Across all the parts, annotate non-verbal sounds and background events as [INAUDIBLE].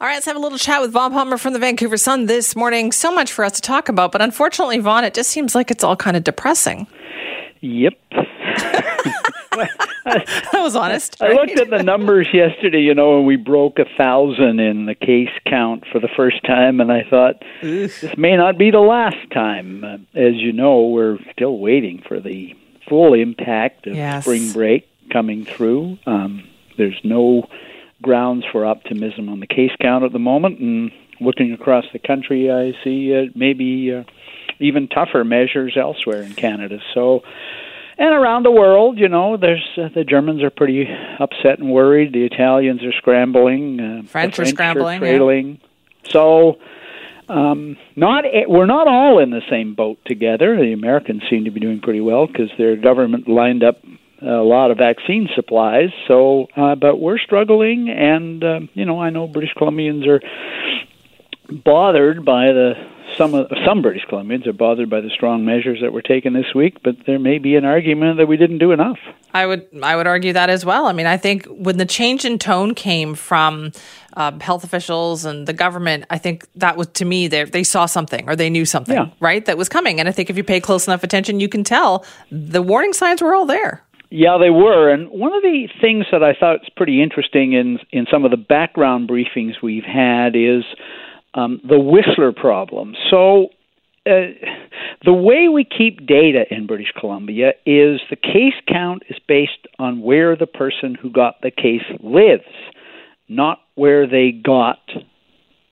All right, let's have a little chat with Vaughn Palmer from the Vancouver Sun this morning. So much for us to talk about, but unfortunately, Vaughn, it just seems like it's all kind of depressing. Yep. [LAUGHS] [LAUGHS] that was honest. Right? I looked at the numbers yesterday, you know, and we broke a thousand in the case count for the first time, and I thought Oof. this may not be the last time. Uh, as you know, we're still waiting for the full impact of yes. spring break coming through. Um, there's no grounds for optimism on the case count at the moment, and looking across the country, I see uh, maybe uh, even tougher measures elsewhere in Canada. So, and around the world, you know, there's uh, the Germans are pretty upset and worried. The Italians are scrambling. Uh, French, French are scrambling. Are trailing. Yeah. So. Um, not we're not all in the same boat together. The Americans seem to be doing pretty well because their government lined up a lot of vaccine supplies. So, uh, but we're struggling, and uh, you know, I know British Columbians are bothered by the some of, some British Columbians are bothered by the strong measures that were taken this week, but there may be an argument that we didn't do enough. I would I would argue that as well. I mean, I think when the change in tone came from uh, health officials and the government, I think that was to me they they saw something or they knew something, yeah. right, that was coming. And I think if you pay close enough attention, you can tell the warning signs were all there. Yeah, they were. And one of the things that I thought was pretty interesting in in some of the background briefings we've had is um, the Whistler problem. So. Uh, the way we keep data in British Columbia is the case count is based on where the person who got the case lives, not where they got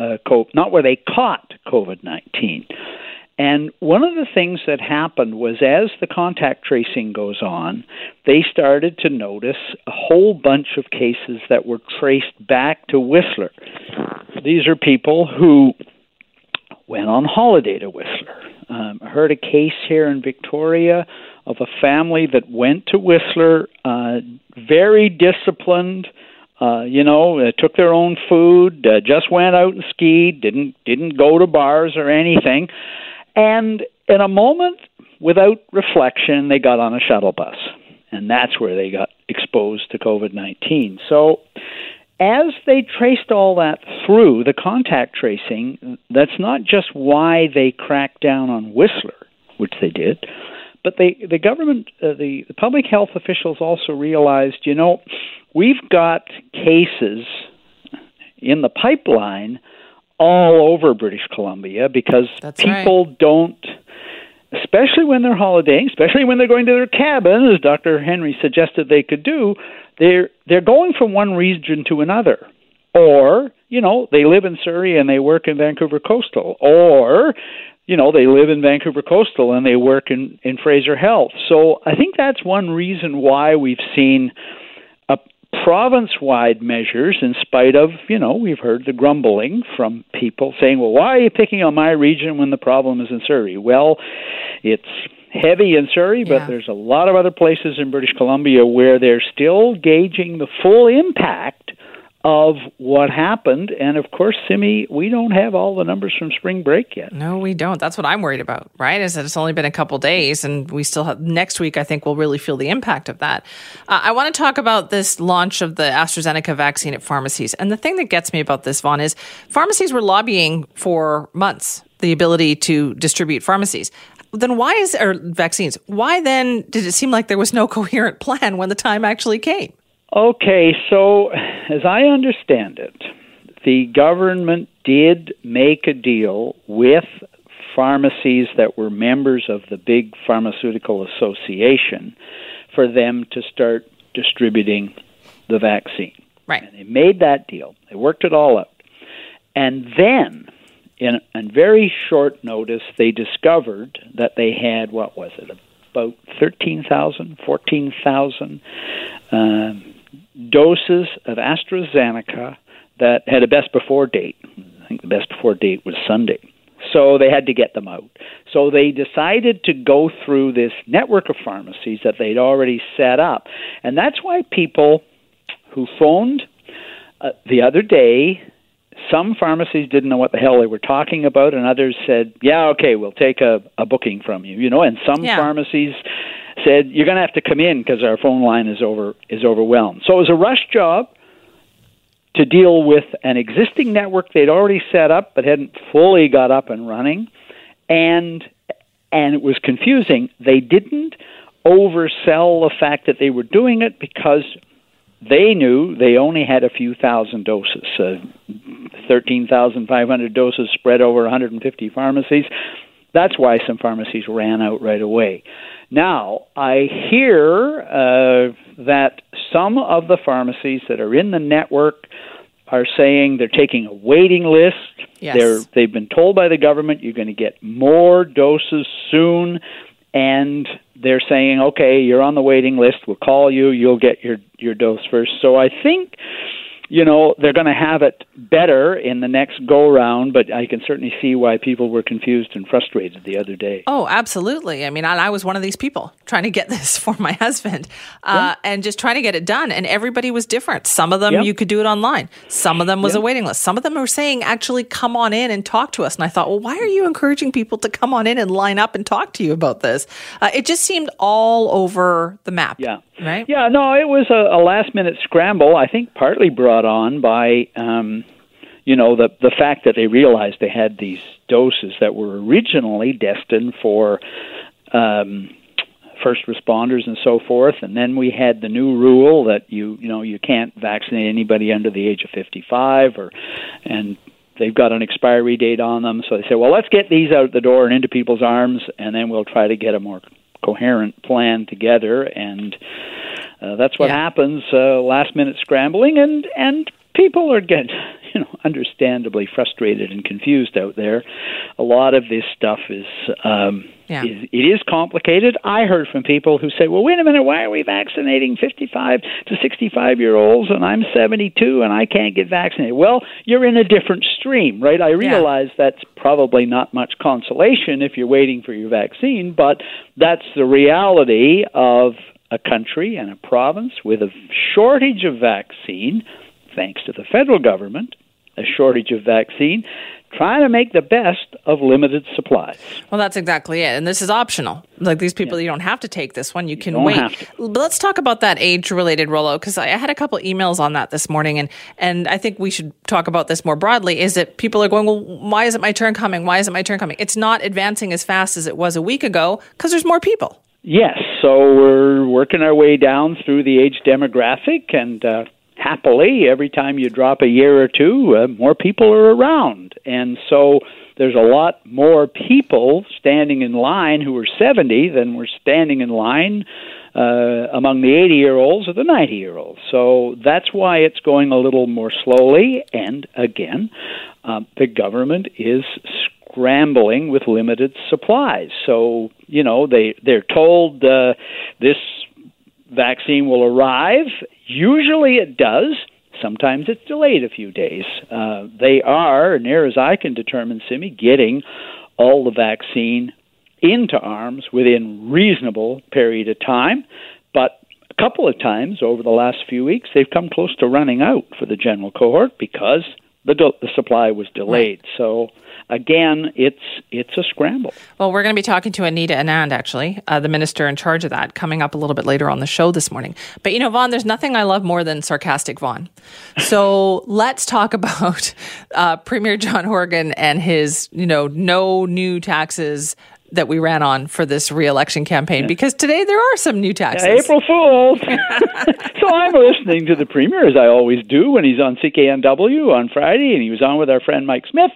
uh, not where they caught COVID nineteen. And one of the things that happened was as the contact tracing goes on, they started to notice a whole bunch of cases that were traced back to Whistler. These are people who went on holiday to Whistler. Um, I heard a case here in Victoria of a family that went to Whistler, uh, very disciplined. Uh, you know, uh, took their own food, uh, just went out and skied, didn't didn't go to bars or anything. And in a moment, without reflection, they got on a shuttle bus. And that's where they got exposed to COVID 19. So, as they traced all that through the contact tracing, that's not just why they cracked down on Whistler, which they did, but they, the government, uh, the, the public health officials also realized, you know, we've got cases in the pipeline all over British Columbia because That's people right. don't especially when they're holidaying, especially when they're going to their cabin, as Dr. Henry suggested they could do, they're they're going from one region to another. Or, you know, they live in Surrey and they work in Vancouver Coastal. Or, you know, they live in Vancouver Coastal and they work in, in Fraser Health. So I think that's one reason why we've seen province wide measures, in spite of, you know, we've heard the grumbling from people saying, well, why are you picking on my region when the problem is in Surrey? Well, it's heavy in Surrey, but yeah. there's a lot of other places in British Columbia where they're still gauging the full impact of what happened. And of course, Simi, we don't have all the numbers from spring break yet. No, we don't. That's what I'm worried about, right? Is that it's only been a couple days and we still have next week, I think we'll really feel the impact of that. Uh, I want to talk about this launch of the AstraZeneca vaccine at pharmacies. And the thing that gets me about this, Vaughn, is pharmacies were lobbying for months the ability to distribute pharmacies then why is or vaccines? Why then did it seem like there was no [LAUGHS] coherent plan when the time actually came? Okay, so as I understand it, the government did make a deal with pharmacies that were members of the big pharmaceutical association for them to start distributing the vaccine. Right. And they made that deal. They worked it all out. And then, in, in very short notice, they discovered that they had, what was it, about 13,000, 14,000 um, doses of AstraZeneca that had a best before date. I think the best before date was Sunday. So they had to get them out. So they decided to go through this network of pharmacies that they'd already set up. And that's why people who phoned uh, the other day, some pharmacies didn't know what the hell they were talking about, and others said, Yeah, okay, we'll take a, a booking from you. You know, and some yeah. pharmacies said, "You're going to have to come in because our phone line is over is overwhelmed." So it was a rush job to deal with an existing network they'd already set up but hadn't fully got up and running, and and it was confusing. They didn't oversell the fact that they were doing it because they knew they only had a few thousand doses, uh, 13,500 doses spread over 150 pharmacies. That's why some pharmacies ran out right away. Now, I hear uh, that some of the pharmacies that are in the network are saying they're taking a waiting list. Yes. They're, they've been told by the government you're going to get more doses soon, and they're saying, okay, you're on the waiting list. We'll call you. You'll get your your dose first. So I think you know they're going to have it better in the next go round but i can certainly see why people were confused and frustrated the other day. Oh absolutely. I mean i, I was one of these people [LAUGHS] trying to get this [LAUGHS] for my husband uh, yeah. and just trying to get it done and everybody was different. Some of them yep. you could do it online. Some of them was yep. a waiting list. Some of them were saying actually come on in and talk to us. And i thought well why are you encouraging people to come on in and line up and talk to you about this? Uh, it just seemed all over the map. Yeah right? Yeah no it was a, a last minute scramble i think partly brought on by um, you know the the fact that they realized they had these doses that were originally destined for um, first responders and so forth, and then we had the new rule that you you know you can't vaccinate anybody under the age of 55 or and they've got an expiry date on them so they say well let's get these out the door and into people's arms and then we'll try to get a more coherent plan together and uh, that's what yeah. happens. Uh, last minute scrambling, and and people are getting [LAUGHS] you know understandably frustrated and confused out there. A lot of this stuff is. Um, yeah. Is, it is complicated. I heard from people who say, "Well, wait a minute, why are we vaccinating 55 to 65 year olds and I'm 72 and I can't get vaccinated?" Well, you're in a different stream, right? I realize yeah. that's probably not much consolation if you're waiting for your vaccine, but that's the reality of a country and a province with a shortage of vaccine, thanks to the federal government, a shortage of vaccine, trying to make the best of limited supplies. Well, that's exactly it. And this is optional. Like these people, yeah. you don't have to take this one. You can wait. But let's talk about that age related rollout because I had a couple emails on that this morning. And, and I think we should talk about this more broadly is that people are going, well, why isn't my turn coming? Why isn't my turn coming? It's not advancing as fast as it was a week ago because there's more people. Yes, so we're working our way down through the age demographic, and uh, happily, every time you drop a year or two, uh, more people are around. And so there's a lot more people standing in line who are 70 than were standing in line uh, among the 80 year olds or the 90 year olds. So that's why it's going a little more slowly. And again, um, the government is scrambling with limited supplies. So you know they they're told uh, this vaccine will arrive. Usually it does. Sometimes it's delayed a few days. Uh, they are, near as I can determine, Simi, getting all the vaccine into arms within reasonable period of time. But a couple of times over the last few weeks, they've come close to running out for the general cohort because the, the supply was delayed. Right. So again, it's it's a scramble. Well, we're going to be talking to Anita Anand, actually, uh, the minister in charge of that, coming up a little bit later on the show this morning. But you know, Vaughn, there's nothing I love more than sarcastic Vaughn. So [LAUGHS] let's talk about uh, Premier John Horgan and his, you know, no new taxes that we ran on for this reelection campaign yeah. because today there are some new taxes. Yeah, April Fools. [LAUGHS] [LAUGHS] so I'm listening to the premier as I always do when he's on CKNW on Friday, and he was on with our friend Mike Smith.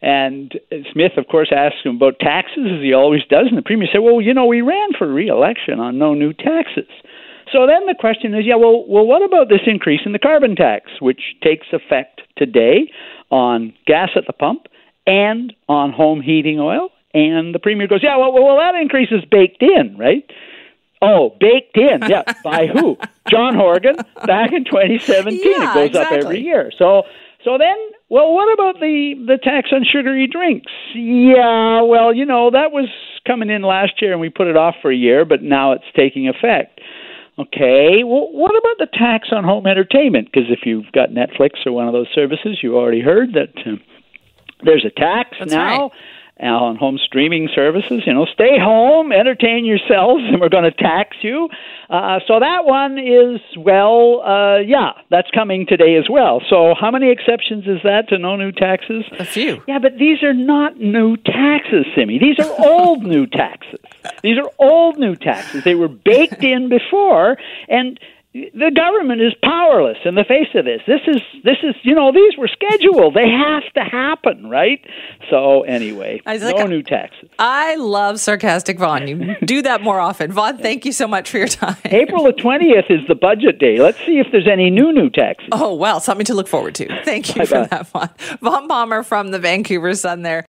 And Smith, of course, asked him about taxes as he always does, and the premier said, "Well, you know, we ran for reelection on no new taxes." So then the question is, yeah, well, well, what about this increase in the carbon tax, which takes effect today on gas at the pump and on home heating oil and the premier goes, yeah, well, well, that increase is baked in, right? Oh, baked in, yeah. [LAUGHS] By who? John Horgan back in 2017. Yeah, it goes exactly. up every year. So, so then, well, what about the the tax on sugary drinks? Yeah, well, you know that was coming in last year, and we put it off for a year, but now it's taking effect. Okay, well, what about the tax on home entertainment? Because if you've got Netflix or one of those services, you already heard that uh, there's a tax That's now. Right on home streaming services. You know, stay home, entertain yourselves, [LAUGHS] and we're going to tax you. Uh, so that one is well, uh, yeah, that's coming today as well. So how many exceptions is that to no new taxes? A few. Yeah, but these are not new taxes, Simi. These are [LAUGHS] old new taxes. These are old new taxes. They were baked in before, and the government is powerless in the face of this. This is this is you know these were scheduled. They have to happen, right? So anyway, like, no new taxes. I love sarcastic Vaughn. You do that more often, Vaughn. [LAUGHS] Thank you so much for your time. April the twentieth is the budget day. Let's see if there's any new new taxes. Oh well, something to look forward to. Thank you Bye-bye. for that, Vaughn. Vaughn Palmer from the Vancouver Sun. There.